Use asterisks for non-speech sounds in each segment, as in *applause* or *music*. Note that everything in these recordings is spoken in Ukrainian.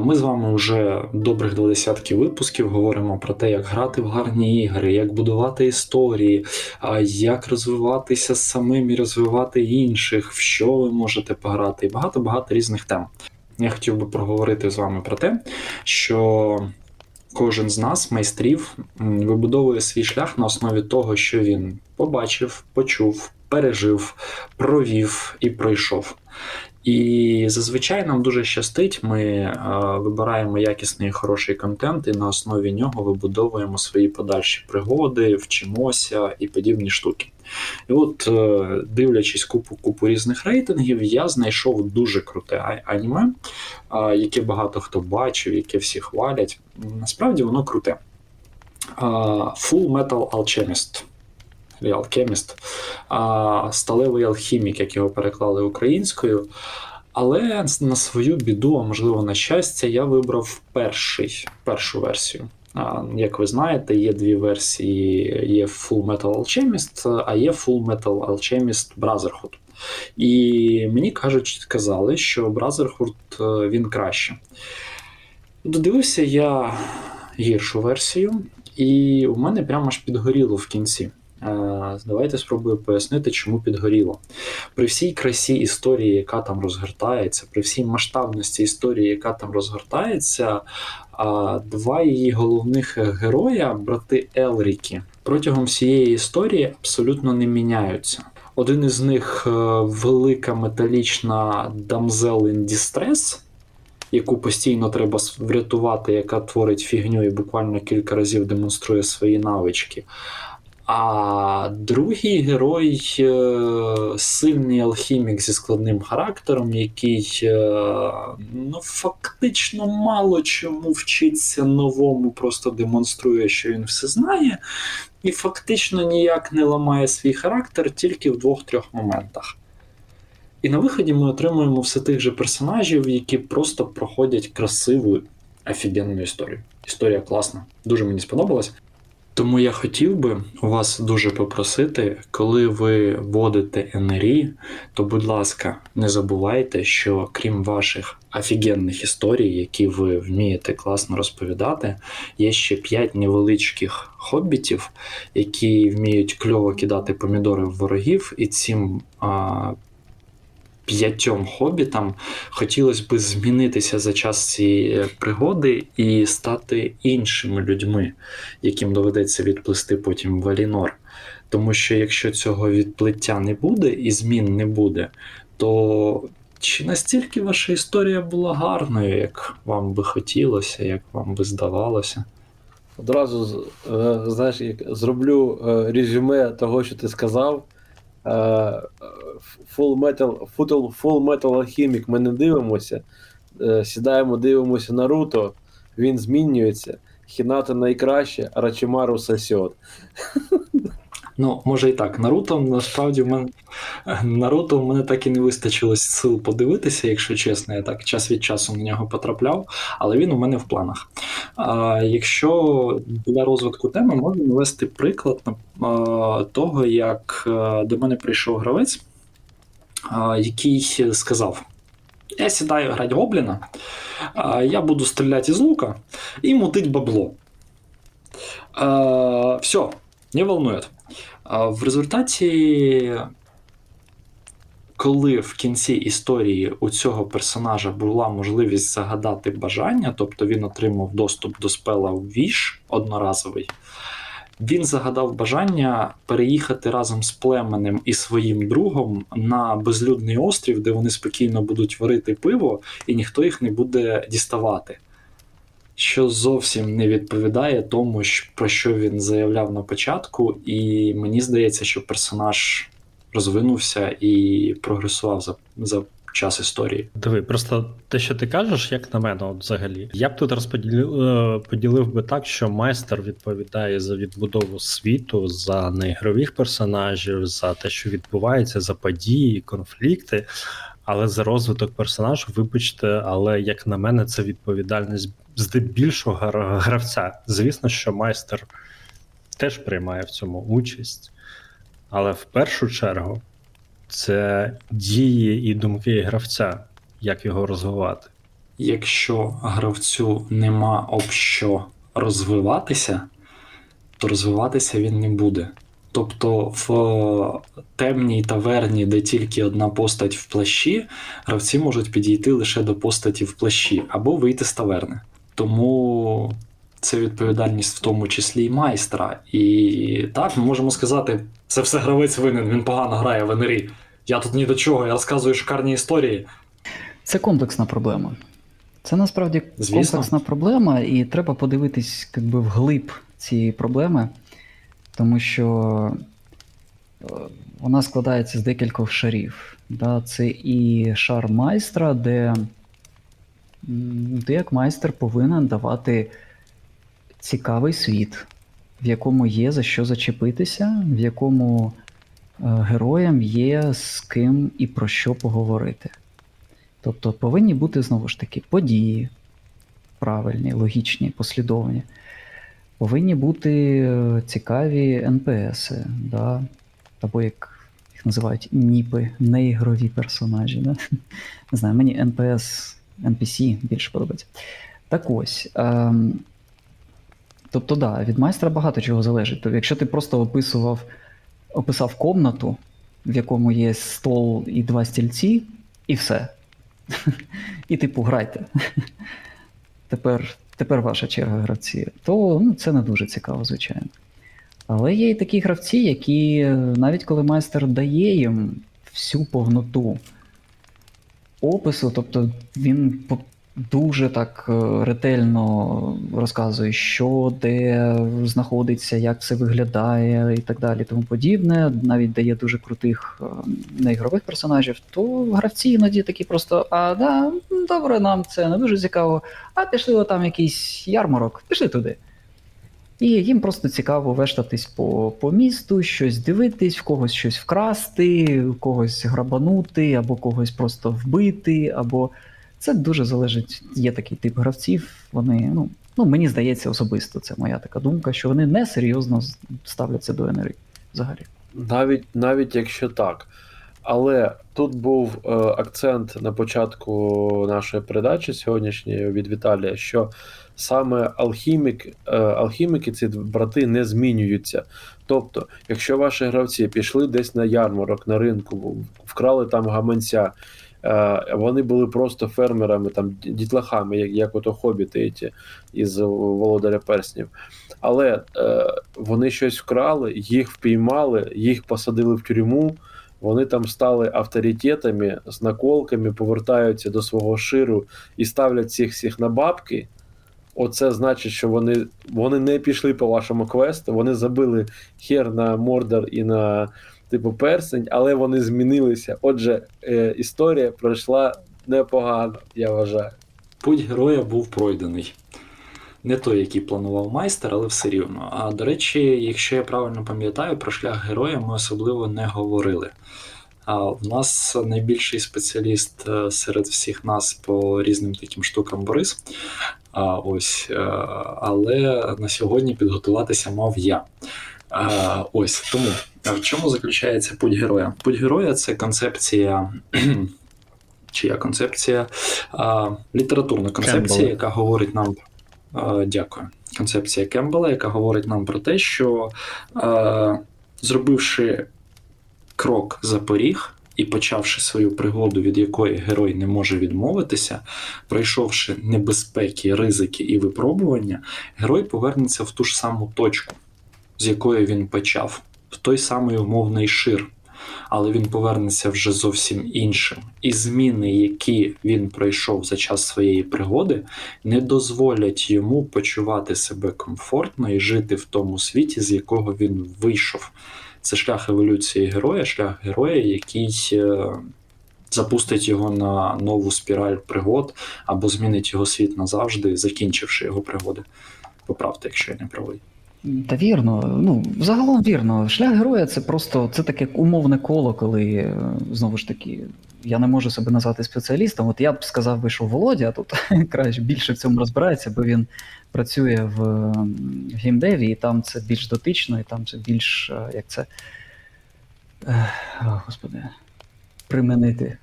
Ми з вами вже добрих два десятки випусків говоримо про те, як грати в гарні ігри, як будувати історії, як розвиватися самим і розвивати інших, в що ви можете пограти, і багато-багато різних тем. Я хотів би проговорити з вами про те, що кожен з нас, майстрів, вибудовує свій шлях на основі того, що він побачив, почув, пережив, провів і пройшов. І зазвичай нам дуже щастить, ми вибираємо якісний і хороший контент, і на основі нього вибудовуємо свої подальші пригоди, вчимося і подібні штуки. І от, е, дивлячись купу купу різних рейтингів, я знайшов дуже круте аніме, яке багато хто бачив, яке всі хвалять. Насправді воно круте. Full Metal Alchemist. Alchemist, сталевий алхімік, як його переклали українською. Але на свою біду, а можливо на щастя, я вибрав перший, першу версію. Як ви знаєте, є дві версії: є Full Metal Alchemist, а є Full Metal Alchemist Brotherhood. І мені кажуть, казали, що Brotherhood е, він краще. Додивився я гіршу версію, і у мене прямо аж підгоріло в кінці. Давайте спробую пояснити, чому підгоріло. При всій красі історії, яка там розгортається, при всій масштабності історії, яка там розгортається, два її головних героя, брати Елріки, протягом всієї історії абсолютно не міняються. Один із них е, велика металічна Damsel in Distress, яку постійно треба врятувати, яка творить фігню і буквально кілька разів демонструє свої навички. А другий герой е, сильний алхімік зі складним характером, який е, ну, фактично мало чому вчиться новому, просто демонструє, що він все знає, і фактично ніяк не ламає свій характер тільки в двох-трьох моментах. І на виході ми отримуємо все тих же персонажів, які просто проходять красиву офігенну історію. Історія класна, дуже мені сподобалась. Тому я хотів би у вас дуже попросити, коли ви вводите НРІ, то, будь ласка, не забувайте, що крім ваших офігенних історій, які ви вмієте класно розповідати, є ще 5 невеличких хоббітів, які вміють кльово кидати помідори в ворогів, і цим а, п'ятьом хобітам хотілося б змінитися за час цієї пригоди і стати іншими людьми, яким доведеться відплисти потім в Алінор. Тому що якщо цього відплиття не буде і змін не буде, то чи настільки ваша історія була гарною, як вам би хотілося, як вам би здавалося? Одразу е, знаєш, як зроблю е, резюме того, що ти сказав. Е, Full Metal Full, Full Metal Alchemic ми не дивимося. Е, сідаємо, дивимося Наруто, він змінюється. Хіната найкраще, а Рачимару сосьот. *laughs* Ну, може і так. Наруто насправді в мене Наруто в мене так і не вистачило сил подивитися, якщо чесно, я так час від часу на нього потрапляв, але він у мене в планах. А, Якщо для розвитку теми можна навести приклад а, того, як а, до мене прийшов гравець, а, який сказав: Я сідаю грати гобліна, я буду стріляти з лука і мутить бабло. Все, не волнует. В результаті, коли в кінці історії у цього персонажа була можливість загадати бажання, тобто він отримав доступ до спела Віш одноразовий, він загадав бажання переїхати разом з племенем і своїм другом на безлюдний острів, де вони спокійно будуть варити пиво, і ніхто їх не буде діставати що зовсім не відповідає тому, про що він заявляв на початку, і мені здається, що персонаж розвинувся і прогресував за за час історії. Диви, просто те, що ти кажеш, як на мене, от взагалі, я б тут розподілив е, поділив би так, що майстер відповідає за відбудову світу, за неігрових персонажів, за те, що відбувається, за події, конфлікти. Але за розвиток персонажу, вибачте, але як на мене, це відповідальність здебільшого гравця. Звісно, що майстер теж приймає в цьому участь, але в першу чергу це дії і думки гравця, як його розвивати. якщо гравцю нема об що розвиватися, то розвиватися він не буде. Тобто в е, темній таверні, де тільки одна постать в плащі, гравці можуть підійти лише до постаті в плащі або вийти з таверни. Тому це відповідальність в тому числі і майстра. І так, ми можемо сказати, це все гравець винен, він погано грає в НРІ. Я тут ні до чого, я розказую шикарні історії. Це комплексна проблема. Це насправді Звісно. комплексна проблема, і треба подивитись якби, вглиб цієї проблеми, тому що е, вона складається з декількох шарів. Да? Це і шар майстра, де ти як майстер повинен давати цікавий світ, в якому є за що зачепитися, в якому е, героям є з ким і про що поговорити. Тобто повинні бути знову ж таки події правильні, логічні, послідовні. Повинні бути е, цікаві НПСи, да? або як їх називають ніпи, неігрові персонажі. Да? *laughs* Не знаю, мені НПС, NPC більше подобається. Так ось. Ем, тобто, да, від майстра багато чого залежить. Тобто, якщо ти просто описував, описав комнату, в якому є стол і два стільці, і все. *laughs* І типу, грайте. *laughs* Тепер, тепер ваша черга гравці. То ну, це не дуже цікаво, звичайно. Але є і такі гравці, які е, навіть коли майстер дає їм всю повноту опису, тобто він дуже так е, ретельно розказує, що де знаходиться, як все виглядає і так далі, тому подібне. Навіть дає дуже крутих е, неігрових персонажів, то гравці іноді такі просто: а да, добре, нам це не дуже цікаво. А пішли там якийсь ярмарок, пішли туди. І їм просто цікаво вештатись по, по місту, щось дивитись, в когось щось вкрасти, в когось грабанути, або когось просто вбити, або це дуже залежить. Є такий тип гравців. Вони, ну, ну мені здається, особисто це моя така думка, що вони не серйозно ставляться до НРІ взагалі. Навіть, навіть якщо так. Але тут був е, акцент на початку нашої передачі сьогоднішньої від Віталія, що саме алхімік, е, алхіміки, ці брати не змінюються. Тобто, якщо ваші гравці пішли десь на ярмарок, на ринку, вкрали там гаманця, вони були просто фермерами, там дітлахами, як, як ото хобіти ті із Володаря Перснів. Але е, вони щось вкрали, їх впіймали, їх посадили в тюрму. Вони там стали авторитетами з наколками, повертаються до свого ширу і ставлять цих всіх на бабки. Оце значить, що вони, вони не пішли по вашому квесту, вони забили хер на Мордор і на типу персень, але вони змінилися. Отже, е, історія пройшла непогано, я вважаю. Путь героя був пройдений. Не той, який планував майстер, але все рівно. А до речі, якщо я правильно пам'ятаю, про шлях героя ми особливо не говорили. А в нас найбільший спеціаліст е, серед всіх нас по різним таким штукам Борис. А, ось, е, але на сьогодні підготуватися мав я. А, ось тому а в чому заключається путь героя? Путь героя це концепція. *clears throat* Чия концепція? А, літературна концепція, Кембл. яка говорить нам. А, дякую. Концепція Кембела, яка говорить нам про те, що а, зробивши крок за поріг і почавши свою пригоду, від якої герой не може відмовитися, пройшовши небезпеки, ризики і випробування, герой повернеться в ту ж саму точку, з якої він почав, в той самий умовний шир. Але він повернеться вже зовсім іншим. І зміни, які він пройшов за час своєї пригоди, не дозволять йому почувати себе комфортно і жити в тому світі, з якого він вийшов. Це шлях еволюції героя, шлях героя, який е, запустить його на нову спіраль пригод або змінить його світ назавжди, закінчивши його пригоди. Поправте, якщо я не правий. Та вірно, ну загалом вірно. Шлях героя це просто це таке умовне коло, коли е, знову ж таки я не можу себе назвати спеціалістом. От я б сказав би, що Володя тут *laughs* краще більше в цьому розбирається, бо він працює в ем, геймдеві, і там це більш дотично, і там це більш е, як це. Ех, О, господи, применити.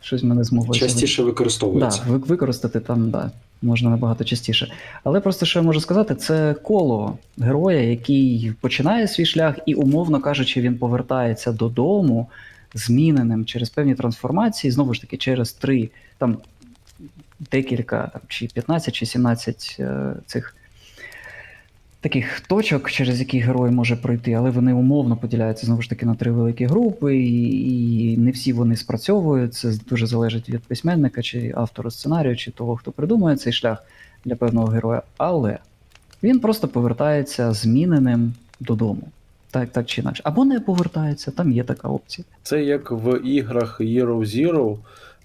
Щось мене змогло. Частіше використовується. ви- використати там, да, можна набагато частіше. Але просто що я можу сказати, це коло героя, який починає свій шлях, і, умовно кажучи, він повертається додому зміненим через певні трансформації, знову ж таки, через три, там декілька, там, чи 15, чи 17 е, цих. Таких точок, через які герой може пройти, але вони умовно поділяються знову ж таки на три великі групи, і, і не всі вони спрацьовують. Це дуже залежить від письменника, чи автора сценарію, чи того, хто придумує цей шлях для певного героя. Але він просто повертається зміненим додому. Так, так чи інакше. Або не повертається, там є така опція. Це як в іграх Hero Zero,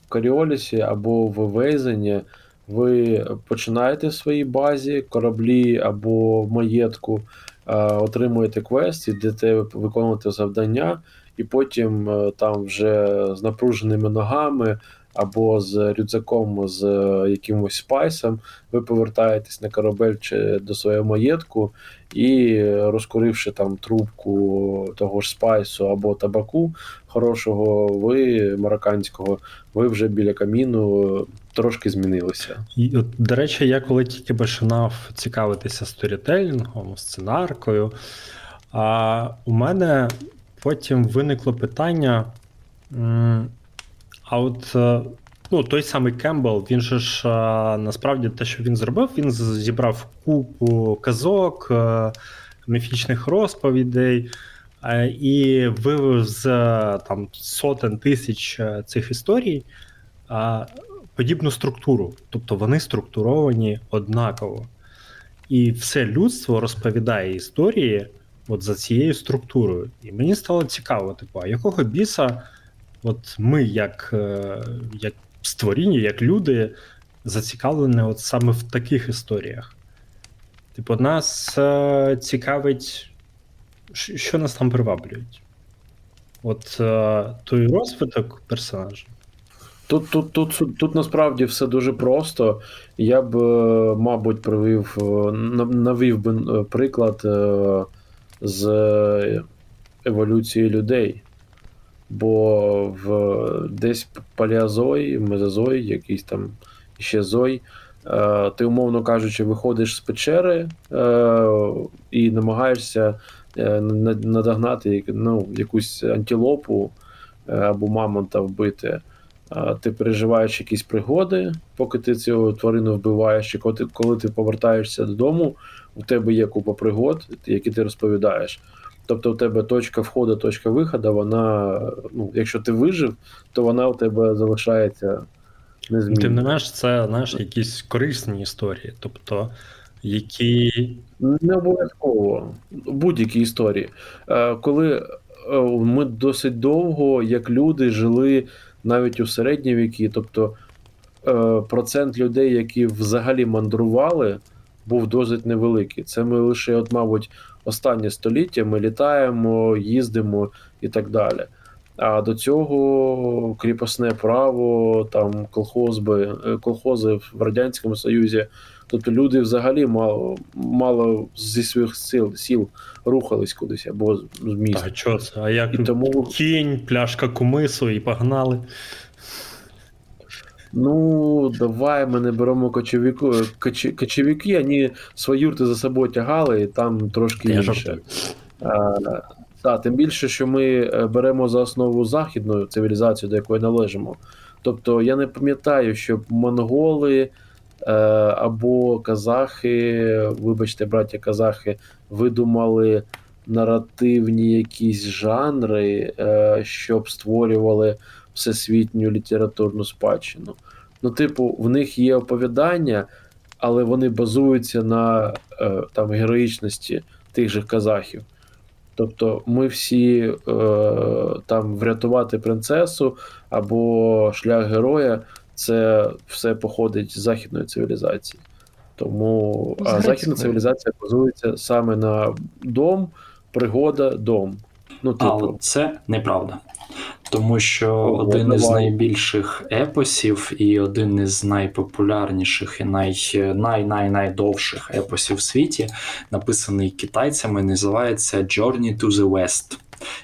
в Коріолісі або в Вейзені. Ви починаєте в своїй базі, кораблі або маєтку, е, отримуєте квест, ідете виконувати завдання, і потім е, там вже з напруженими ногами або з рюкзаком з е, якимось спайсом, ви повертаєтесь на корабель чи до свого маєтку, і розкуривши там трубку того ж спайсу або табаку хорошого, ви марокканського, ви вже біля каміну трошки змінилися. І, от, до речі, я коли тільки починав цікавитися сторітелінгом, сценаркою, а у мене потім виникло питання. А от е, ну, той самий Кембл, він же ж е, насправді те, що він зробив, він зібрав купу казок, е, міфічних розповідей. І вивів з там сотень тисяч цих історій подібну структуру. Тобто вони структуровані однаково. І все людство розповідає історії от за цією структурою. І мені стало цікаво, типу, а якого біса, от ми, як, е, як створіння, як люди, зацікавлені от саме в таких історіях. Типу, нас е, цікавить, що нас там приваблюють. От е, той розвиток персонажа. Тут, тут, тут, тут насправді все дуже просто. Я б, е, мабуть, привів, е, навів би е, приклад з еволюції людей. Бо в десь палеозой, мезозой, якийсь там ще зой, ти, умовно кажучи, виходиш з печери і намагаєшся надогнати ну, якусь антилопу або мамонта вбити. Ти переживаєш якісь пригоди, поки ти цю тварину вбиваєш, і коли ти, коли ти повертаєшся додому, у тебе є купа пригод, які ти розповідаєш. Тобто у тебе точка входу, точка виходу, вона, ну, якщо ти вижив, то вона у тебе залишається Тим не менш, це знаєш, якісь корисні історії, тобто, які Не обов'язково будь-які історії. Е, Коли е, ми досить довго, як люди, жили навіть у середні віки, тобто е, процент людей, які взагалі мандрували, був досить невеликий. Це ми лише, от, мабуть, останнє століття ми літаємо, їздимо і так далі. А до цього кріпосне право, там колхозби, е, колхози в Радянському Союзі. Тобто люди взагалі мало, мало зі своїх сил, сіл рухались кудись або з міста. а що це? А як І тому, кінь, пляшка кумису і погнали. ну, давай ми не беремо кочевіку, коч, кочевіки, вони свої юрти за собою тягали, і там трошки Я інше. жартую. А, та, тим більше, що ми е, беремо за основу західну цивілізацію, до якої належимо. Тобто я не пам'ятаю, щоб монголи або казахи, вибачте, браття казахи, видумали наративні якісь жанри, е, щоб створювали всесвітню літературну спадщину. Ну, типу, в них є оповідання, але вони базуються на е, там героїчності тих же казахів. Тобто ми всі е, там врятувати принцесу або шлях героя, це все походить з західної цивілізації. Тому а західна цивілізація базується саме на дом, пригода, дом. Ну, Але типу, це неправда. Тому що О, один із найбільших епосів і один із найпопулярніших і най, най, най, найдовших епосів в світі, написаний китайцями, називається Journey to the West.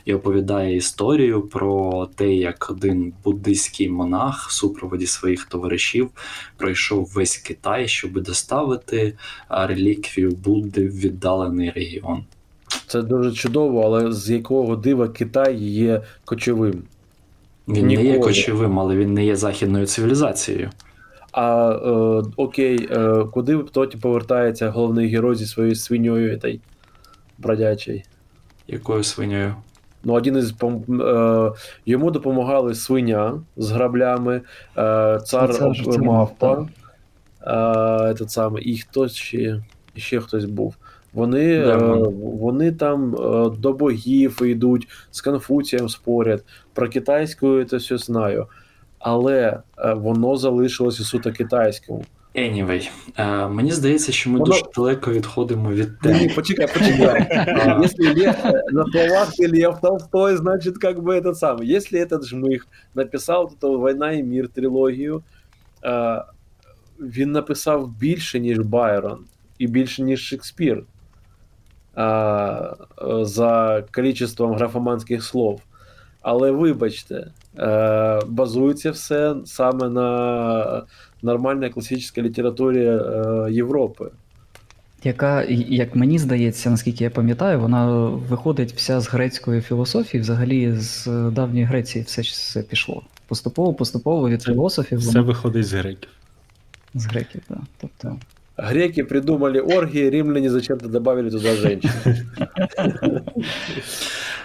І оповідає історію про те, як один буддийський монах в супроводі своїх товаришів пройшов весь Китай, щоб доставити реліквію Будди в віддалений регіон. Це дуже чудово, але з якого дива Китай є кочовим. Він не є кочовим, але він не є західною цивілізацією. А е, окей, е, куди тоді повертається головний герой зі своєю свиньою этой бродячий? Якою свиньою? Ну, один із пом- е, йому допомагали свиня з граблями, е, цар е, мавпа, е, этот самий, і хтось ще, ще хтось був. Вони, е, вони там е, до богів йдуть, з Конфуцієм спорять. Про китайську це все знаю. Але е, воно залишилося суто китайським. Anyway, е, мені здається, що ми Воно- дуже далеко відходимо від Ні, теми. почекай, почекай. *laughs* А, Если Лев, э, на словах ты Лев Толстой, значит, как бы этот самый. Если этот жмых написав вот эту «Война і мір» трилогію, е, він написав більше, ніж Байрон, і більше, ніж Шекспір. е, е, за количеством графоманських слов. Але вибачте, е, базується все саме на нормальній класичній літературі е, Європи. яка, як мені здається, наскільки я пам'ятаю, вона виходить вся з грецької філософії, взагалі з давньої Греції все, все пішло. Поступово, поступово від Це- філософів Все воно виходить з греків. з греків. Да. Тобто, Греки придумали оргии, римляне зачем-то добавили туда женщин.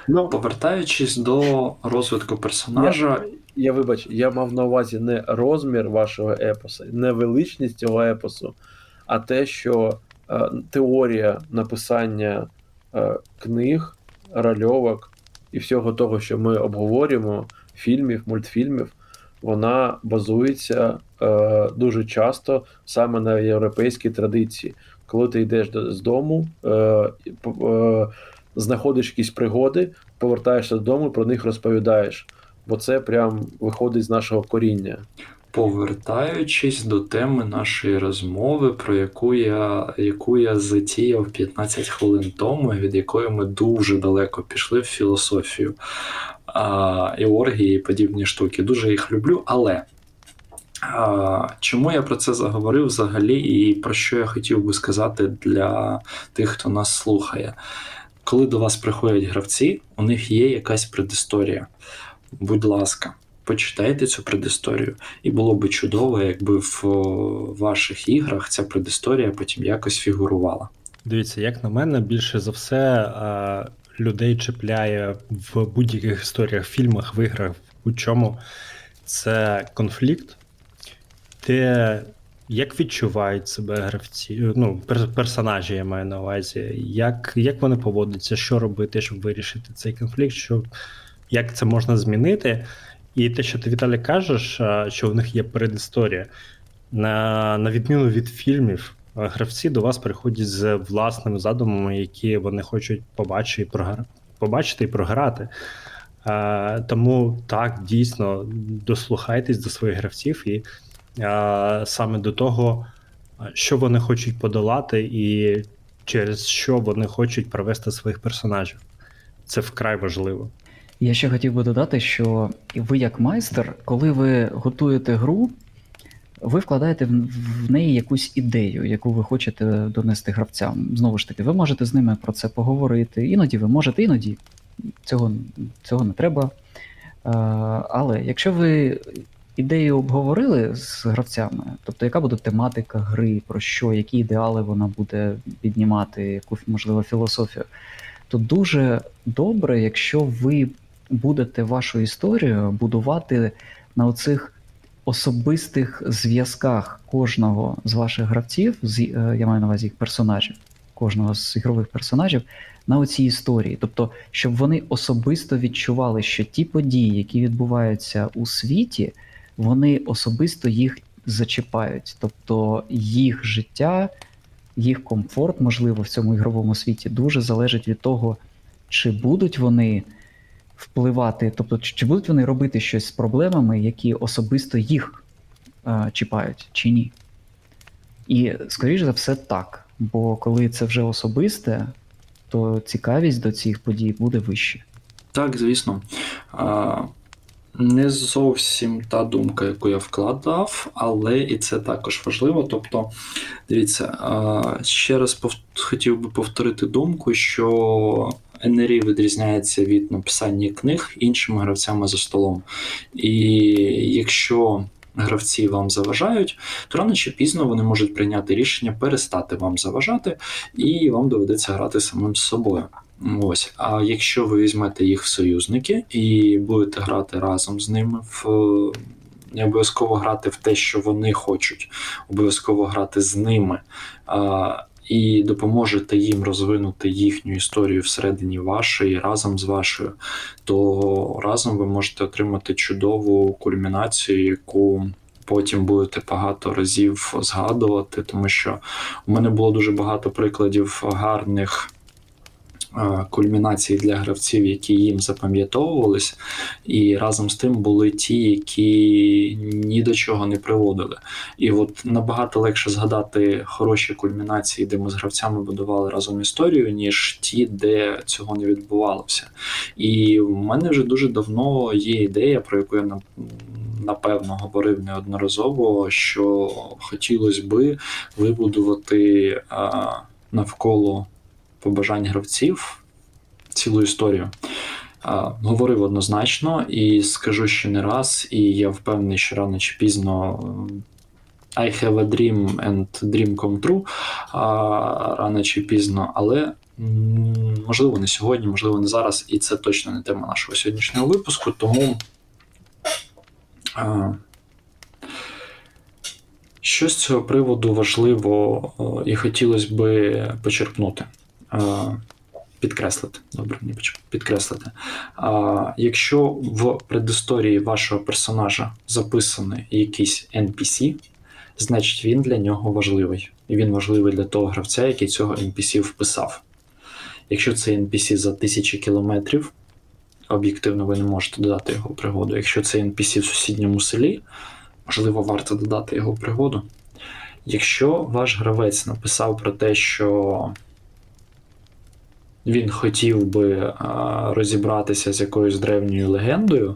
Ну, Повертаючись до розвитку персонажа, я вибач, я мав на увазі не розмір вашого епосу, не величність цього епосу, а те, що е, теорія написання е, книг, рольовок і всього того, що ми обговорюємо, фільмів, мультфільмів, вона базується е, дуже часто саме на європейській традиції. Коли ти йдеш з дому, е, е, знаходиш якісь пригоди, повертаєшся додому, про них розповідаєш. Бо це прям виходить з нашого коріння. повертаючись до теми нашої розмови, про яку я, яку я затіяв 15 хвилин тому, від якої ми дуже далеко пішли в філософію а, і оргії, і подібні штуки. Дуже їх люблю, але. А, чому я про це заговорив взагалі, і про що я хотів би сказати для тих, хто нас слухає? Коли до вас приходять гравці, у них є якась предісторія. Будь ласка, почитайте цю предісторію. І було би чудово, якби в ваших іграх ця предісторія потім якось фігурувала. Дивіться, як на мене, більше за все людей чіпляє в будь-яких історіях, фільмах, в іграх, у чому це конфлікт, те, як відчувають себе гравці, ну, пер- персонажі, я маю на увазі, як, як вони поводяться, що робити, щоб вирішити цей конфлікт, що, як це можна змінити. І те, що ти Віталій кажеш, що у них є передісторія. На, на відміну від фільмів, гравці до вас приходять з власними задумами, які вони хочуть побачити і програ... побачити і програти. А, тому так, дійсно, дослухайтесь до своїх гравців і а, саме до того, що вони хочуть подолати, і через що вони хочуть провести своїх персонажів. Це вкрай важливо. Я ще хотів би додати, що ви, як майстер, коли ви готуєте гру, ви вкладаєте в неї якусь ідею, яку ви хочете донести гравцям. Знову ж таки, ви можете з ними про це поговорити. Іноді ви можете, іноді цього, цього не треба. Е, Але якщо ви ідею обговорили з гравцями, тобто яка буде тематика гри, про що, які ідеали вона буде піднімати, яку можливо філософію, то дуже добре, якщо ви будете вашу історію будувати на оцих особистих зв'язках кожного з ваших гравців, з, е, я маю на увазі їх персонажів, кожного з ігрових персонажів, на оцій історії. Тобто, щоб вони особисто відчували, що ті події, які відбуваються у світі, вони особисто їх зачіпають. Тобто їх життя, їх комфорт, можливо, в цьому ігровому світі дуже залежить від того, чи будуть вони впливати, тобто, чи будуть вони робити щось з проблемами, які особисто їх е, чіпають, чи ні. І, скоріш за все, так. Бо коли це вже особисте, то цікавість до цих подій буде вище. Так, звісно. А, Не зовсім та думка, яку я вкладав, але і це також важливо. Тобто, дивіться, а, ще раз пов... хотів би повторити думку, що НРІ відрізняється від написання книг іншими гравцями за столом. І якщо гравці вам заважають, то рано чи пізно вони можуть прийняти рішення перестати вам заважати, і вам доведеться грати самим з собою. Ось, а якщо ви візьмете їх в союзники і будете грати разом з ними в не обов'язково грати в те, що вони хочуть, обов'язково грати з ними. І допоможете їм розвинути їхню історію всередині вашої разом з вашою, то разом ви можете отримати чудову кульмінацію, яку потім будете багато разів згадувати, тому що у мене було дуже багато прикладів гарних. Кульмінації для гравців, які їм запам'ятовувались, і разом з тим були ті, які ні до чого не приводили. І от набагато легше згадати хороші кульмінації, де ми з гравцями будували разом історію, ніж ті, де цього не відбувалося. І в мене вже дуже давно є ідея, про яку я напевно говорив неодноразово, що хотілося би вибудувати навколо побажань гравців цілу історію. Говорив однозначно і скажу ще не раз, і я впевнений, що рано чи пізно I have a dream and dream come true рано чи пізно, але можливо не сьогодні, можливо, не зараз, і це точно не тема нашого сьогоднішнього випуску, тому. Що з цього приводу важливо і хотілося би почерпнути підкреслити. Добре, не підкреслити. Якщо в предісторії вашого персонажа записаний якийсь NPC, значить він для нього важливий. І він важливий для того гравця, який цього NPC вписав. Якщо це NPC за тисячі кілометрів, об'єктивно ви не можете додати його пригоду. Якщо це NPC в сусідньому селі, можливо, варто додати його пригоду. Якщо ваш гравець написав про те, що він хотів би розібратися з якоюсь древньою легендою,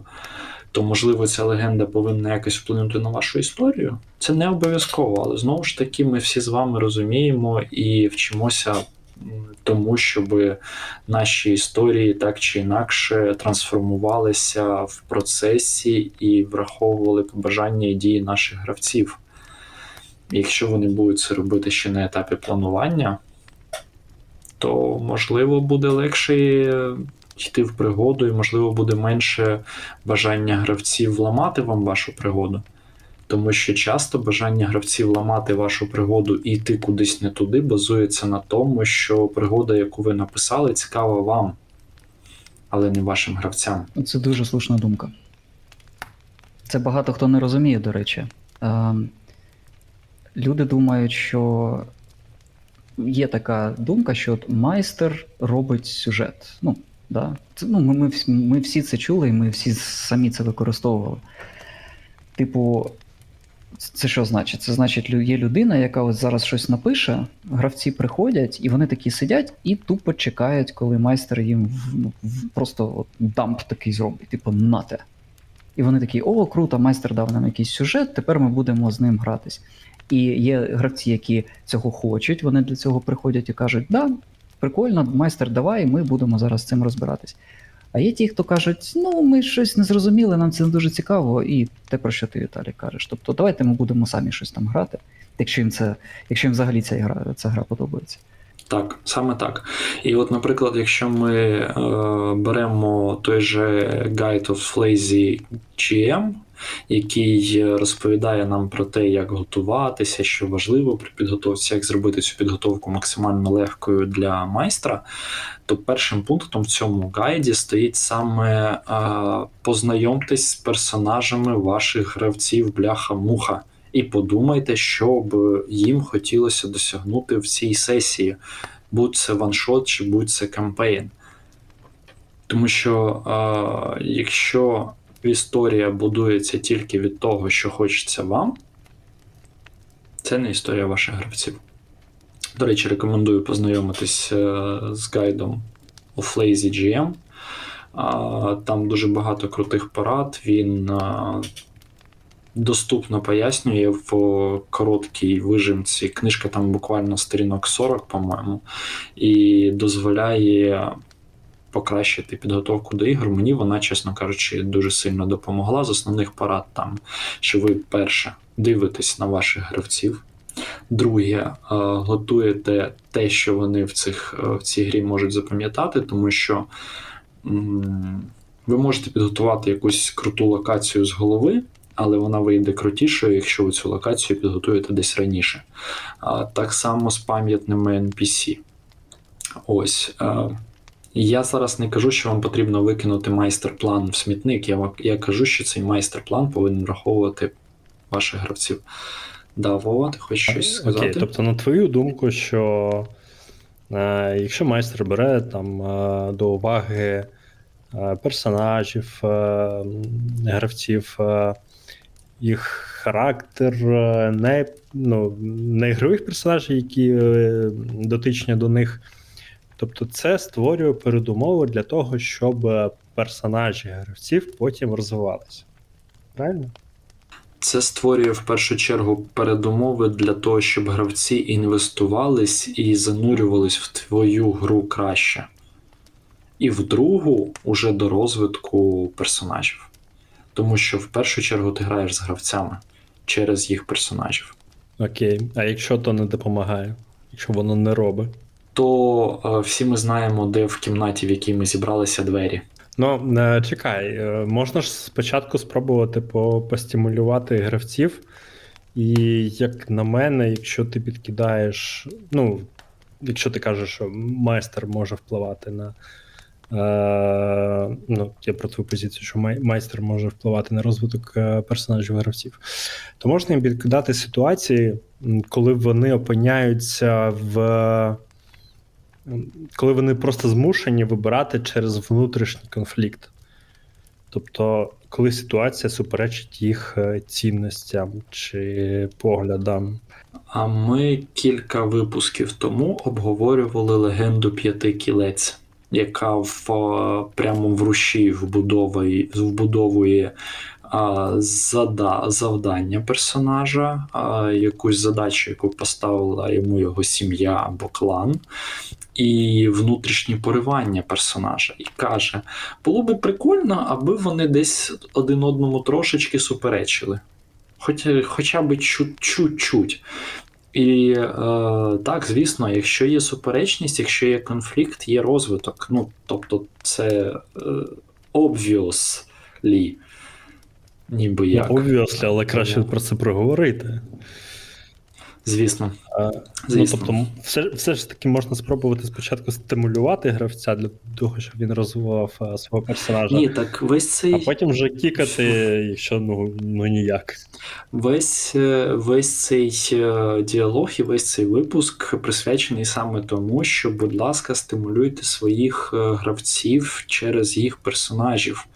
то, можливо, ця легенда повинна якось вплинути на вашу історію. Це не обов'язково, але знову ж таки, ми всі з вами розуміємо і вчимося тому, щоб наші історії так чи інакше трансформувалися в процесі і враховували побажання і дії наших гравців. Якщо вони будуть це робити ще на етапі планування, то можливо буде легше йти в пригоду, і можливо буде менше бажання гравців ламати вам вашу пригоду. Тому що часто бажання гравців ламати вашу пригоду і йти кудись не туди базується на тому, що пригода, яку ви написали, цікава вам, але не вашим гравцям. Це дуже слушна думка. Це багато хто не розуміє, до речі. Ем, люди думають, що є така думка, що от майстер робить сюжет. Ну, да. Це, ну, Ми ми, всі це чули, і ми всі самі це використовували. Типу, це що значить? Це значить, є людина, яка от зараз щось напише, гравці приходять, і вони такі сидять і тупо чекають, коли майстер їм ну, просто от дамп такий зробить, типу, нате. І вони такі: о, круто, майстер дав нам якийсь сюжет, тепер ми будемо з ним гратись. І є гравці, які цього хочуть, вони для цього приходять і кажуть, да, прикольно, майстер, давай, ми будемо зараз з цим розбиратись. А є ті, хто кажуть, ну ми щось не зрозуміли, нам це не дуже цікаво, і те, про що ти, Віталій, кажеш. Тобто, давайте ми будемо самі щось там грати, якщо їм це, якщо їм взагалі ця гра, ця гра подобається. Так, саме так. І от, наприклад, якщо ми е, беремо той же Guide of Lazy GM, який розповідає нам про те, як готуватися, що важливо при підготовці, як зробити цю підготовку максимально легкою для майстра, то першим пунктом в цьому гайді стоїть саме а, познайомтесь з персонажами ваших гравців бляха-муха. І подумайте, що б їм хотілося досягнути в цій сесії, будь це ваншот чи будь це кампейн. Тому що а, якщо історія будується тільки від того, що хочеться вам, це не історія ваших гравців. До речі, рекомендую познайомитись е, з гайдом of Lazy GM. Там дуже багато крутих порад. Він доступно пояснює в короткій вижимці. Книжка там буквально сторінок 40, по-моєму, і дозволяє покращити підготовку до ігор. Мені вона, чесно кажучи, дуже сильно допомогла. З основних порад там, що ви перше дивитесь на ваших гравців. Друге, е, готуєте те, що вони в цих, е, в цій грі можуть запам'ятати, тому що ви можете підготувати якусь круту локацію з голови, але вона вийде крутішою, якщо ви цю локацію підготуєте десь раніше. Так само з пам'ятними NPC. Ось. Я зараз не кажу, що вам потрібно викинути майстер-план в смітник. Я, я кажу, що цей майстер-план повинен враховувати ваших гравців. Да, Вова, ти хочеш щось сказати? Окей, тобто, на твою думку, що е, якщо майстер бере там е, до уваги е, персонажів, е, гравців, е, їх характер, не, ну, не ігрових персонажів, які е, дотичні до них. Тобто, це створює передумови для того, щоб е, персонажі гравців потім розвивалися. Правильно? Це створює в першу чергу передумови для того, щоб гравці інвестувались і занурювались в твою гру краще. І в другу уже до розвитку персонажів. Тому що в першу чергу ти граєш з гравцями через їх персонажів. Окей. А якщо то не допомагає, якщо воно не робить. То е, всі ми знаємо, де в кімнаті, в якій ми зібралися двері. Ну, е, чекай, е, можна ж спочатку спробувати по, постимулювати гравців. І, як на мене, якщо ти підкидаєш, ну, якщо ти кажеш, що майстер може впливати на. Е, ну, я про твою позицію, що май- майстер може впливати на розвиток персонажів гравців, то можна їм підкидати ситуації, коли вони опиняються в. Коли вони просто змушені вибирати через внутрішній конфлікт. Тобто, коли ситуація суперечить їх е, цінностям чи поглядам. А ми кілька випусків тому обговорювали легенду п'яти кілець, яка в е, прямо в руші вбудовує, вбудовує а, зада, завдання персонажа, а, якусь задачу, яку поставила йому його сім'я або клан, і внутрішнє поривання персонажа. І каже: було би прикольно, аби вони десь один одному трошечки суперечили. Хоча, хоча б чуть-чуть. І е, так, звісно, якщо є суперечність, якщо є конфлікт, є розвиток. Ну, тобто, це е, obviously, ніби як. Ну, obviously, але краще про це проговорити. Звісно. А, Ну, тобто, все, все ж таки можна спробувати спочатку стимулювати гравця для того, щоб він розвивав а, свого персонажа, Ні, так весь цей, а потім вже кікати, якщо ну, ну ніяк. весь, е, весь цей е, діалог і весь цей випуск присвячений саме тому, що, будь ласка, стимулюйте своїх е, гравців через їх персонажів.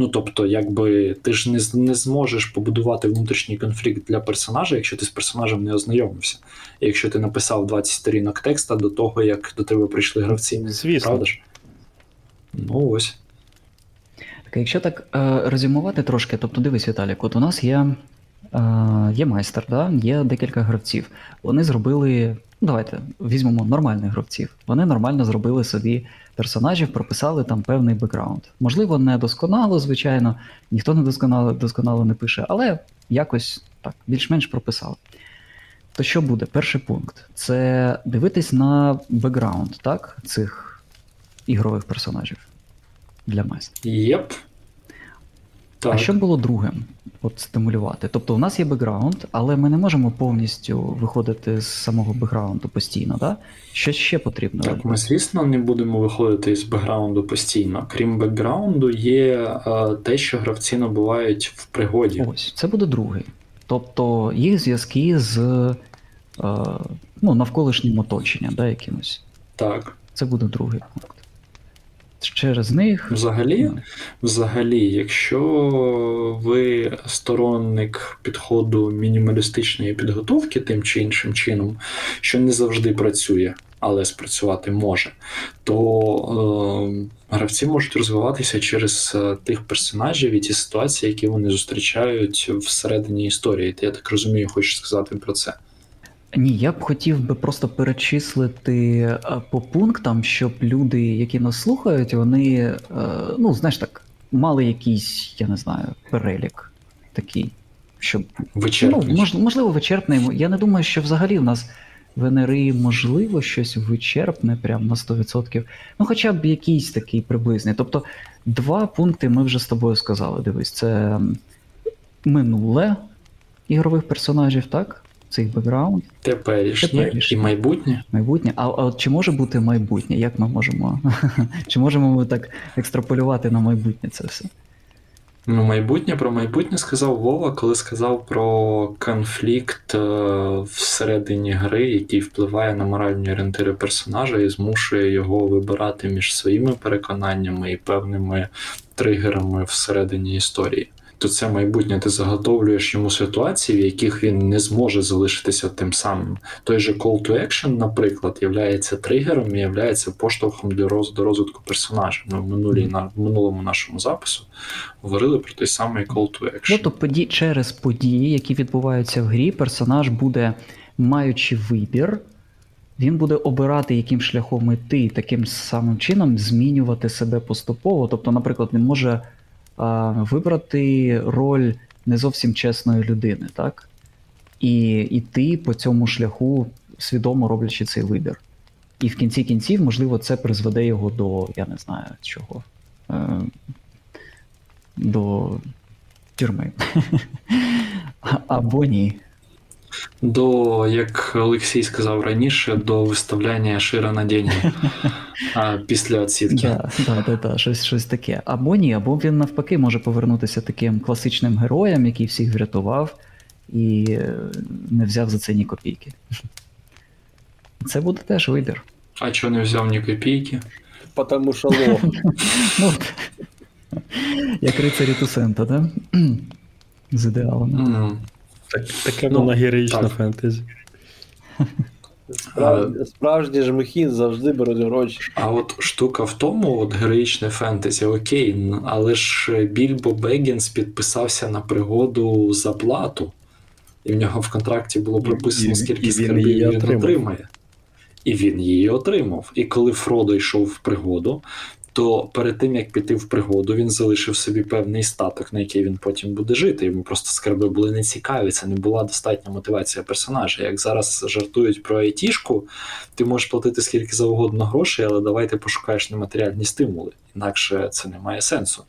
Ну, тобто, якби ти ж не, не зможеш побудувати внутрішній конфлікт для персонажа, якщо ти з персонажем не ознайомився. І якщо ти написав 20 сторінок текста до того, як до тебе прийшли гравці. Звісно. Правда ж? Ну ось. Так, якщо так е, резюмувати трошки, тобто дивись, Віталік, от у нас є, е, є майстер, да? є декілька гравців. Вони зробили, ну давайте візьмемо нормальних гравців. Вони нормально зробили собі персонажів, прописали там певний бекграунд. Можливо, не досконало, звичайно, ніхто не досконало, досконало не пише, але якось так, більш-менш прописали. То що буде? Перший пункт це дивитись на бекграунд, так, цих ігрових персонажів для майстра. Yep. Так. А що було другим? От стимулювати. Тобто, у нас є бекграунд, але ми не можемо повністю виходити з самого бекграунду постійно, так? Що ще потрібно? Так, ми, звісно, не будемо виходити з бекграунду постійно. Крім бекграунду, є е, те, що гравці набувають в пригоді. Ось, це буде другий. Тобто їх зв'язки з е, ну, навколишнім оточенням, да, якимось. Так. Це буде другий пункт. Через них. Взагалі, ну, взагалі, якщо ви сторонник підходу мінімалістичної підготовки тим чи іншим чином, що не завжди працює. але спрацювати може, то е, гравці можуть розвиватися через е, тих персонажів і ті ситуації, які вони зустрічають всередині історії. Ти, я так розумію, хочеш сказати про це. Ні, я б хотів би просто перечислити е, по пунктам, щоб люди, які нас слухають, вони, е, ну, знаєш так, мали якийсь, я не знаю, перелік такий, щоб Ну, можливо, вичерпний. Я не думаю, що взагалі в нас в НРІ можливо щось вичерпне, прям на 100%. Ну, хоча б якийсь такий приблизний. Тобто, два пункти ми вже з тобою сказали. Дивись, це минуле ігрових персонажів, так? Це їх бекграунд, Теперішнє Теперішнє. і майбутнє. майбутнє. А, а от чи може бути майбутнє? Як ми можемо? *laughs* чи можемо ми так екстраполювати на майбутнє це все? Ну, майбутнє про майбутнє сказав Вова, коли сказав про конфлікт е, всередині гри, який впливає на моральні орієнтири персонажа і змушує його вибирати між своїми переконаннями і певними тригерами всередині історії. То це майбутнє ти заготовлюєш йому ситуації, в яких він не зможе залишитися тим самим. Той же Call to Action, наприклад, являється тригером і являється поштовхом для роз, до розвитку персонажа. Ми в минулій на в минулому нашому запису говорили про той самий Call to Action. Ну, то поді... через події, які відбуваються в грі, персонаж буде, маючи вибір, він буде обирати, яким шляхом іти, і таким самим чином змінювати себе поступово. Тобто, наприклад, він може вибрати роль не зовсім чесної людини, так? І йти по цьому шляху, свідомо роблячи цей вибір. І в кінці кінців, можливо, це призведе його до, я не знаю чого. Е, до тюрми. *laughs* Або ні. До, як Олексій сказав раніше, до виставляння шира на деньги *laughs* а, після оцінки. Да, да, да, да, щось, щось таке. Або ні, або він навпаки може повернутися таким класичним героєм, який всіх врятував і е, не взяв за це ні копійки. Це буде теж вибір. А чого не взяв ні копійки? Потому що лох. *laughs* Ну, як рицарі Тусента, да? *clears throat* З ідеалами. М. Так, таке Ну, воно героїчне так. фентезі. Справжні, справжні жмихи завжди беруть гроші. А от штука в тому, от героїчне фентезі, окей, але ж Більбо Бегінс підписався на пригоду за плату, і в нього в контракті було прописано, скільки і скарбів він отримає. І він її отримав. І коли Фродо йшов в пригоду, то перед тим як піти в пригоду, він залишив собі певний статок, на який він потім буде жити. Йому просто скарби були не цікаві. Це не була достатня мотивація персонажа. Як зараз жартують про айтішку, ти можеш платити скільки завгодно грошей, але давай ти пошукаєш нематеріальні стимули. Інакше це не має сенсу.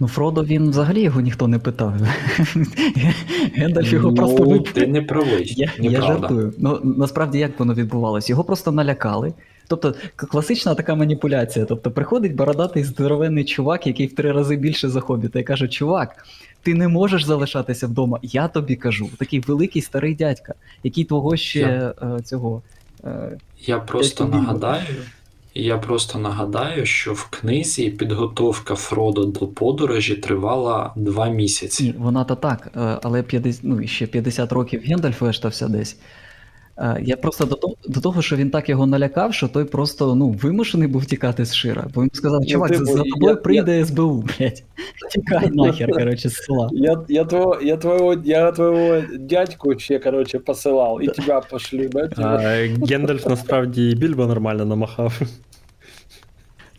Ну, Фродо він взагалі його ніхто не питав. *laughs* Гендальф його просто ну, вип- ти не правий. Я, я жартую. Ну насправді як воно відбувалось? Його просто налякали. Тобто класична така маніпуляція. Тобто приходить бородатий здоровенний чувак, який в три рази більше за хобіта, і каже: Чувак, ти не можеш залишатися вдома. Я тобі кажу. Такий великий старий дядька, який твого ще е, цього. е, Я просто Дядько Більбо. Я просто нагадаю, що в книзі підготовка Фродо до подорожі тривала два місяці. Вона то так, е, але 50, ну, ще 50 років Гендальф вештався десь. Е, Я просто до того, до того, що він так його налякав, що той просто ну, вимушений був тікати з Шира. Бо він сказав, Ну, чувак, типу, за, за я- тобою я- прийде СБУ, *laughs* блядь. Тікай нахер, коротше, з села. Я, я, твого, я, твоего, я твоего дядьку ще, короче, посилав, і тебе пошли, да? Гендальф насправді і Більбо нормально намахав.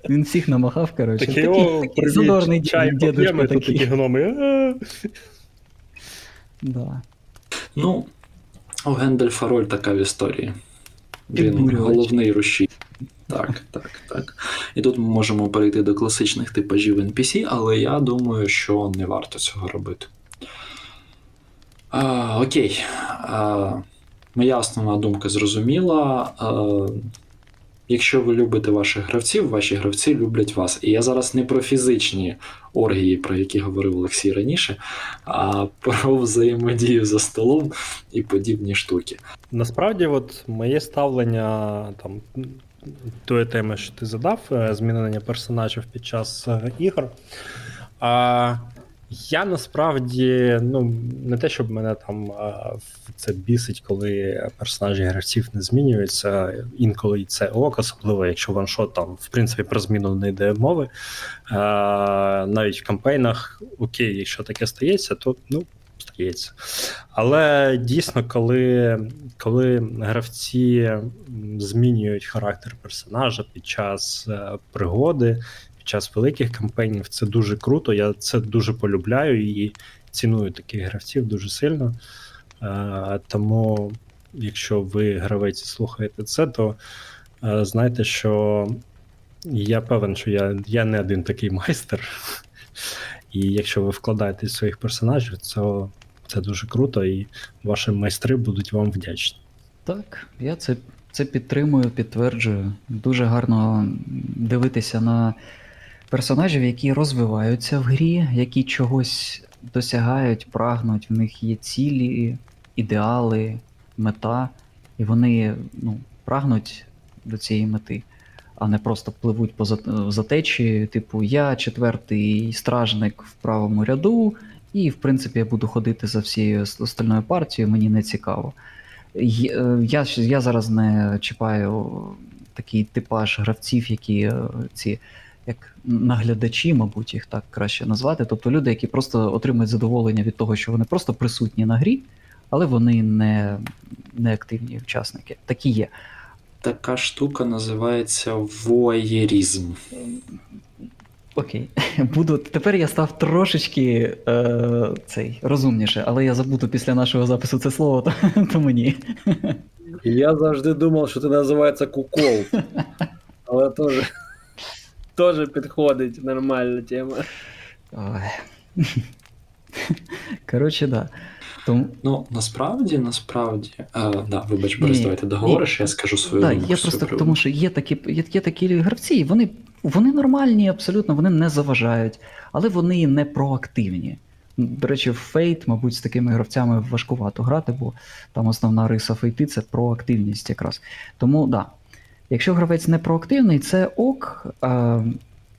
Він всіх намахав, коротше. Такий, Такий, о, такий привіт, задорний чай дідушка тут такі такий. гноми. Да. Ну, у Гендальфа роль така в історії. Він головний рушій. Так, так, так. І тут ми можемо перейти до класичних типажів NPC, але я думаю, що не варто цього робити. А, окей. А, моя основна думка зрозуміла. А, якщо ви любите ваших гравців, ваші гравці люблять вас. І я зараз не про фізичні оргії, про які говорив Олексій раніше, а про взаємодію за столом і подібні штуки. Насправді, от моє ставлення там тої теми, що ти задав, е, змінення персонажів під час е, ігор. А, Я насправді ну не те, щоб мене там це бісить, коли персонажі гравців не змінюються. Інколи це ок, особливо, якщо ваншот там в принципі про зміну не йде мови. А, навіть в кампейнах окей, якщо таке стається, то ну. Стається. Але дійсно, коли коли гравці змінюють характер персонажа під час е, час великих кампаній. Це дуже круто. Я це дуже полюбляю і ціную таких гравців дуже сильно. Е, тому, якщо ви гравець слухаєте це, то е, знайте, що я певен, що я, я не один такий майстер. *laughs* І якщо ви вкладаєте в своїх персонажів, то це дуже круто, і ваші майстри будуть вам вдячні. Так, я це це підтримую, підтверджую. Дуже гарно дивитися на персонажів, які розвиваються в грі, які чогось досягають, прагнуть, в них є цілі, ідеали, мета, і вони ну, прагнуть до цієї мети, а не просто пливуть по затечі, типу, я четвертий стражник в правому ряду, і, в принципі, я буду ходити за всією остальною партією, мені не цікаво. Е, я я зараз не чіпаю такий типаж гравців, які е, ці як наглядачі, мабуть, їх так краще назвати. Тобто люди, які просто отримують задоволення від того, що вони просто присутні на грі, але вони не, не активні учасники. Такі є. Така штука називається воєрізм. Окей, *laughs* буду. Тепер я став трошечки е, цей розумніше, але я забуду після нашого запису це слово, то, *laughs* то мені. Я завжди думав, що це називається кукол. *laughs* Але теж теж підходить нормальна тема. Ой. Коротше, да. Тому... Ну, насправді, насправді, а, да, вибач, Борис, давай ти договориш, я скажу свою да, думку. Я просто приводу. тому, що є такі є, є такі гравці, вони вони нормальні, абсолютно, вони не заважають, але вони не проактивні. До речі, в фейт, мабуть, з такими гравцями важкувато грати, бо там основна риса фейти це проактивність якраз. Тому да, Якщо гравець не проактивний, це ок,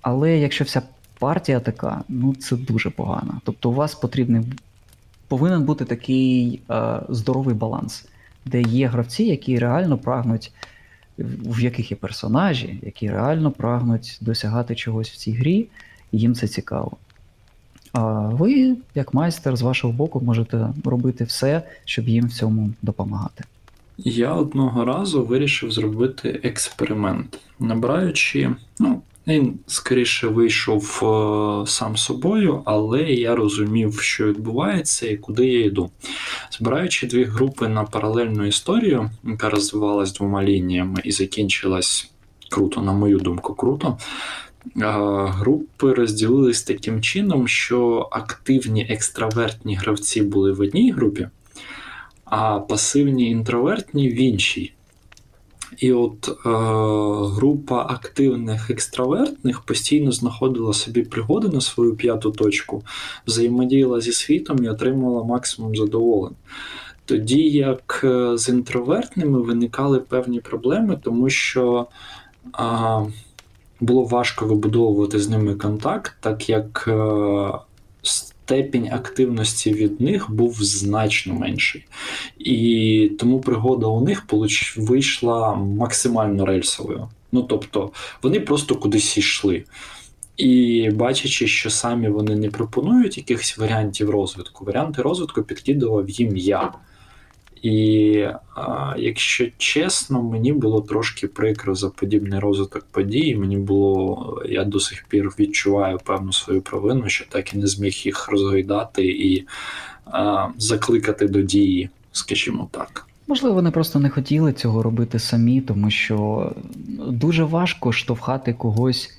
але якщо вся партія така, ну це дуже погано. Тобто у вас потрібний повинен бути такий здоровий баланс, де є гравці, які реально прагнуть, в яких є персонажі, які реально прагнуть досягати чогось в цій грі, і їм це цікаво. А ви, як майстер, з вашого боку, можете робити все, щоб їм в цьому допомагати. Я одного разу вирішив зробити експеримент, набираючи, ну, він скоріше вийшов е, сам собою, але я розумів, що відбувається і куди я йду. Збираючи дві групи на паралельну історію, яка розвивалась двома лініями і закінчилась круто, на мою думку, круто. Е, групи розділились таким чином, що активні екстравертні гравці були в одній групі а пасивні інтровертні в іншій. І от е, група активних екстравертних постійно знаходила собі пригоди на свою п'яту точку, взаємодіяла зі світом і отримувала максимум задоволень. Тоді як е, з інтровертними виникали певні проблеми, тому що е, було важко вибудовувати з ними контакт, так як е, степінь активності від них був значно менший. І тому пригода у них вийшла максимально рельсовою. Ну тобто вони просто кудись йшли. І бачачи, що самі вони не пропонують якихось варіантів розвитку, варіанти розвитку підкидував їм я. І а, якщо чесно, мені було трошки прикро за подібний розвиток подій. Мені було, я до сих пір відчуваю певну свою провину, що так і не зміг їх розгойдати і а, закликати до дії, скажімо так. Можливо, вони просто не хотіли цього робити самі, тому що дуже важко штовхати когось.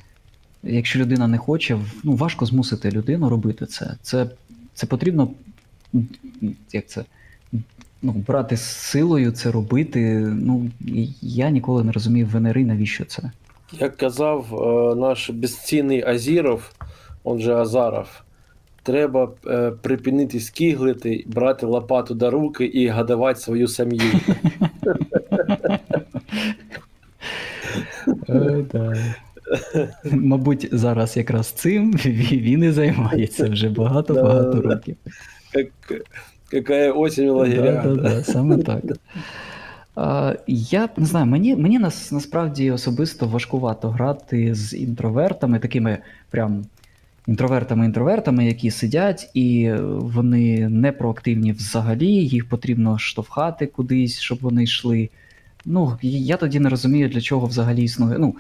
Якщо людина не хоче, ну важко змусити людину робити це. Це це потрібно як це, ну, брати з силою це робити. Ну, я ніколи не розумів Венери, навіщо це. Як казав е, наш безцінний Азіров, он же Азаров, треба е, припинити скіглити, брати лопату до руки і гадавати свою сім'ю. *laughs* *laughs* Мабуть, зараз якраз цим *laughs* він і займається вже багато-багато років. Как, какая осень в лагерях. Да, да, да, саме *laughs* так. Я не знаю, мені, мені нас, насправді особисто важкувато грати з інтровертами, такими прям інтровертами-інтровертами, які сидять, і вони не проактивні взагалі, їх потрібно штовхати кудись, щоб вони йшли. Ну, я тоді не розумію, для чого взагалі існує. Ну,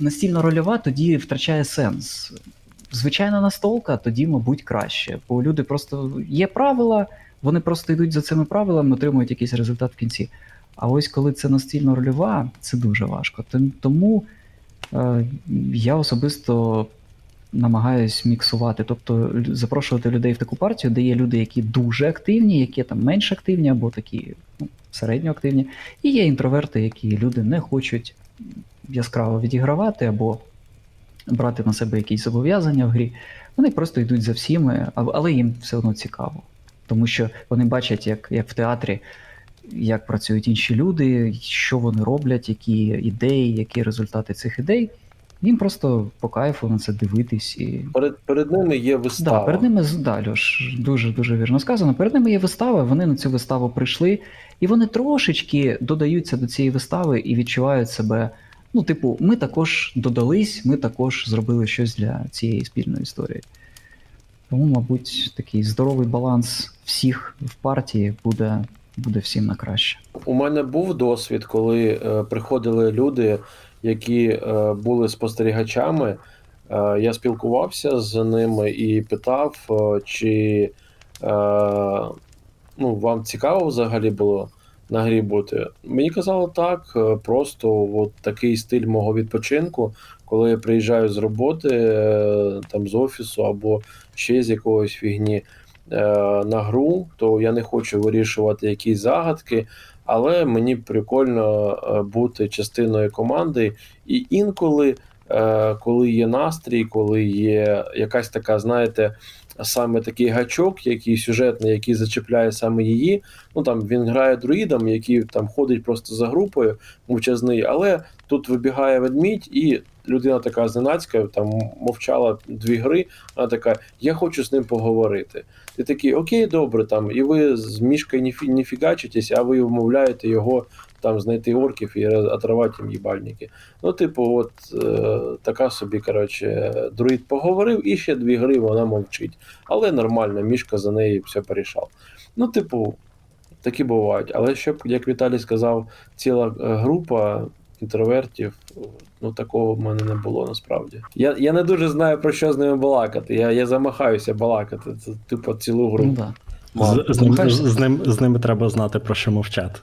настільно рольова тоді втрачає сенс. Звичайна настолка тоді, мабуть, краще. Бо люди просто є правила, вони просто йдуть за цими правилами, отримують якийсь результат в кінці. А ось коли це настільно рольова, це дуже важко. Тому е, я особисто намагаюсь міксувати, тобто запрошувати людей в таку партію, де є люди, які дуже активні, які там менш активні, або такі ну, середньо і є інтроверти, які люди не хочуть яскраво відігравати або брати на себе якісь зобов'язання в грі. Вони просто йдуть за всіми, але їм все одно цікаво. Тому що вони бачать, як, як в театрі, як працюють інші люди, що вони роблять, які ідеї, які результати цих ідей. Їм просто по кайфу на це дивитись і. Перед, перед ними є вистава. Да, перед ними да, Льош, дуже дуже вірно сказано. Перед ними є вистава, вони на цю виставу прийшли, і вони трошечки додаються до цієї вистави і відчувають себе. Ну, типу, ми також додались, ми також зробили щось для цієї спільної історії. Тому, мабуть, такий здоровий баланс всіх в партії буде, буде всім на краще. У мене був досвід, коли е, приходили люди, які е, були спостерігачами. Е, я спілкувався з ними і питав, е, чи е, ну, вам цікаво взагалі було на грі бути. Мені казали так, е, просто от такий стиль мого відпочинку, коли я приїжджаю з роботи, е, там з офісу або ще з якогось фігні е, на гру, то я не хочу вирішувати якісь загадки. Але мені прикольно бути частиною команди, і інколи, коли є настрій, коли є якась така, знаєте, саме такий гачок, який сюжетний, який зачіпляє саме її. Ну там він грає друїдом, який там ходить просто за групою, мовчазний, але тут вибігає ведмідь, і людина така зненацька, там мовчала дві гри. Вона така: Я хочу з ним поговорити. Ти такий, окей, добре, там, і ви з мішкою не, фі- не фігачитесь, а ви вмовляєте його там знайти орків і оторвати їм їбальники. Ну, типу, от е, така собі, коротше, друїд поговорив, і ще дві гри вона мовчить. Але нормально, мішка за неї все порішав. Ну, типу, такі бувають. Але щоб, як Віталій сказав, ціла е, група інтровертів, ну такого в мене не було насправді. Я, я не дуже знаю про що з ними балакати. Я, я замахаюся балакати. Це типу цілу гру. Ну, да. З, з, ним, з, з, ним, з ними треба знати про що мовчати.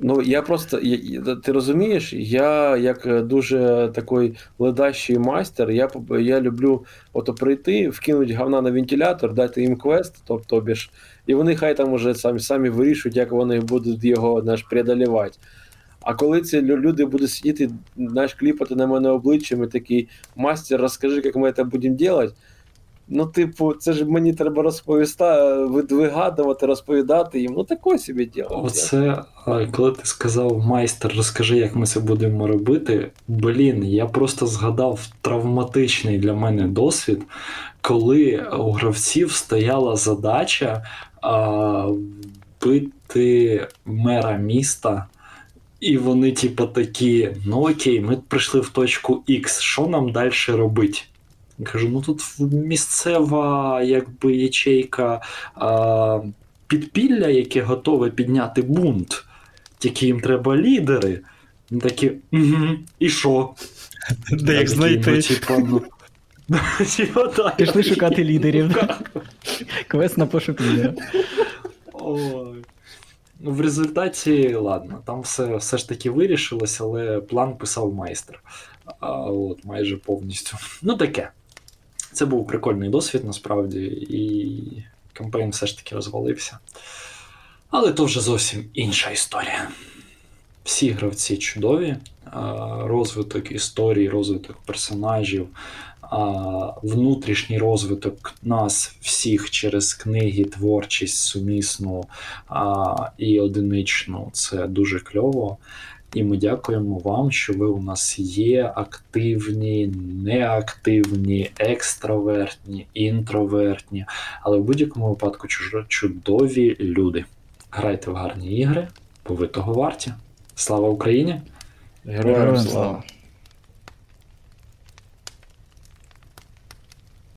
Ну я просто я, ти розумієш, я як е, дуже такий ледащий майстер, я я люблю ото прийти, вкинути говна на вентилятор, дати їм квест, тобто біж, і вони хай там уже самі самі вирішують, як вони будуть його знаєш, преодолівати. А коли ці люди будуть сидіти, знаєш, кліпати на мене обличчям і такий мастер, розкажи, як ми це будемо робити. Ну, типу, це ж мені треба розповісти, вигадувати, розповідати їм. Ну, таке собі діло. Оце, коли ти сказав майстер, розкажи, як ми це будемо робити. Блін, я просто згадав травматичний для мене досвід, коли у гравців стояла задача а, вбити мера міста. І вони, типу, такі: ну окей, ми прийшли в точку X, що нам далі робити? Я кажу, ну тут місцева якби ячейка а, підпілля, яке готове підняти бунт. Тільки їм треба лідери. Вони такі, угу, і що? Де Я їх знайти? Ну, типа, ну, типа, да, Пішли шукати лідерів. «Ну, *laughs* Квест на пошук лідера. Ой. Ну, в результаті, ладно, там все, все ж таки вирішилось, але план писав майстер. А, от, майже повністю. Ну, таке. Це був прикольний досвід, насправді, і кампейн все ж таки розвалився. Але то вже зовсім інша історія. Всі гравці чудові, розвиток історії, розвиток персонажів, внутрішній розвиток нас всіх через книги, творчість сумісну а, і одиничну це дуже кльово. І ми дякуємо вам, що ви у нас є активні, неактивні, екстравертні, інтровертні, але в будь-якому випадку чудові люди. Грайте в гарні ігри, бо ви того варті. Слава Україні! Героям слава.